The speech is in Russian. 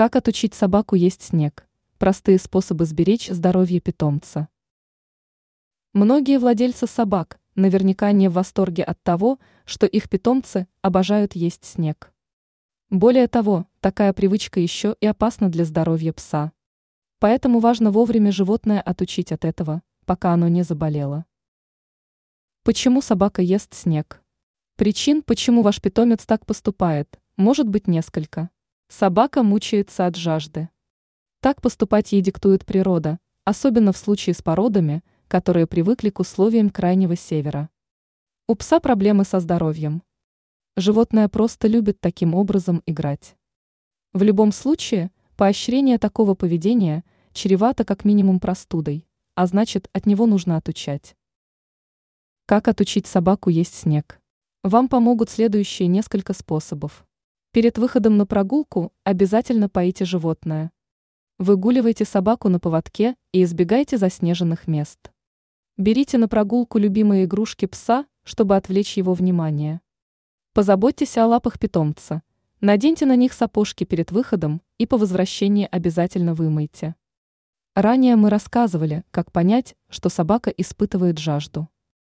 Как отучить собаку есть снег? Простые способы сберечь здоровье питомца. Многие владельцы собак наверняка не в восторге от того, что их питомцы обожают есть снег. Более того, такая привычка еще и опасна для здоровья пса. Поэтому важно вовремя животное отучить от этого, пока оно не заболело. Почему собака ест снег? Причин, почему ваш питомец так поступает, может быть несколько. Собака мучается от жажды. Так поступать ей диктует природа, особенно в случае с породами, которые привыкли к условиям крайнего севера. У пса проблемы со здоровьем. Животное просто любит таким образом играть. В любом случае, поощрение такого поведения чревато как минимум простудой, а значит, от него нужно отучать. Как отучить собаку есть снег? Вам помогут следующие несколько способов. Перед выходом на прогулку обязательно поите животное. Выгуливайте собаку на поводке и избегайте заснеженных мест. Берите на прогулку любимые игрушки пса, чтобы отвлечь его внимание. Позаботьтесь о лапах питомца. Наденьте на них сапожки перед выходом и по возвращении обязательно вымойте. Ранее мы рассказывали, как понять, что собака испытывает жажду.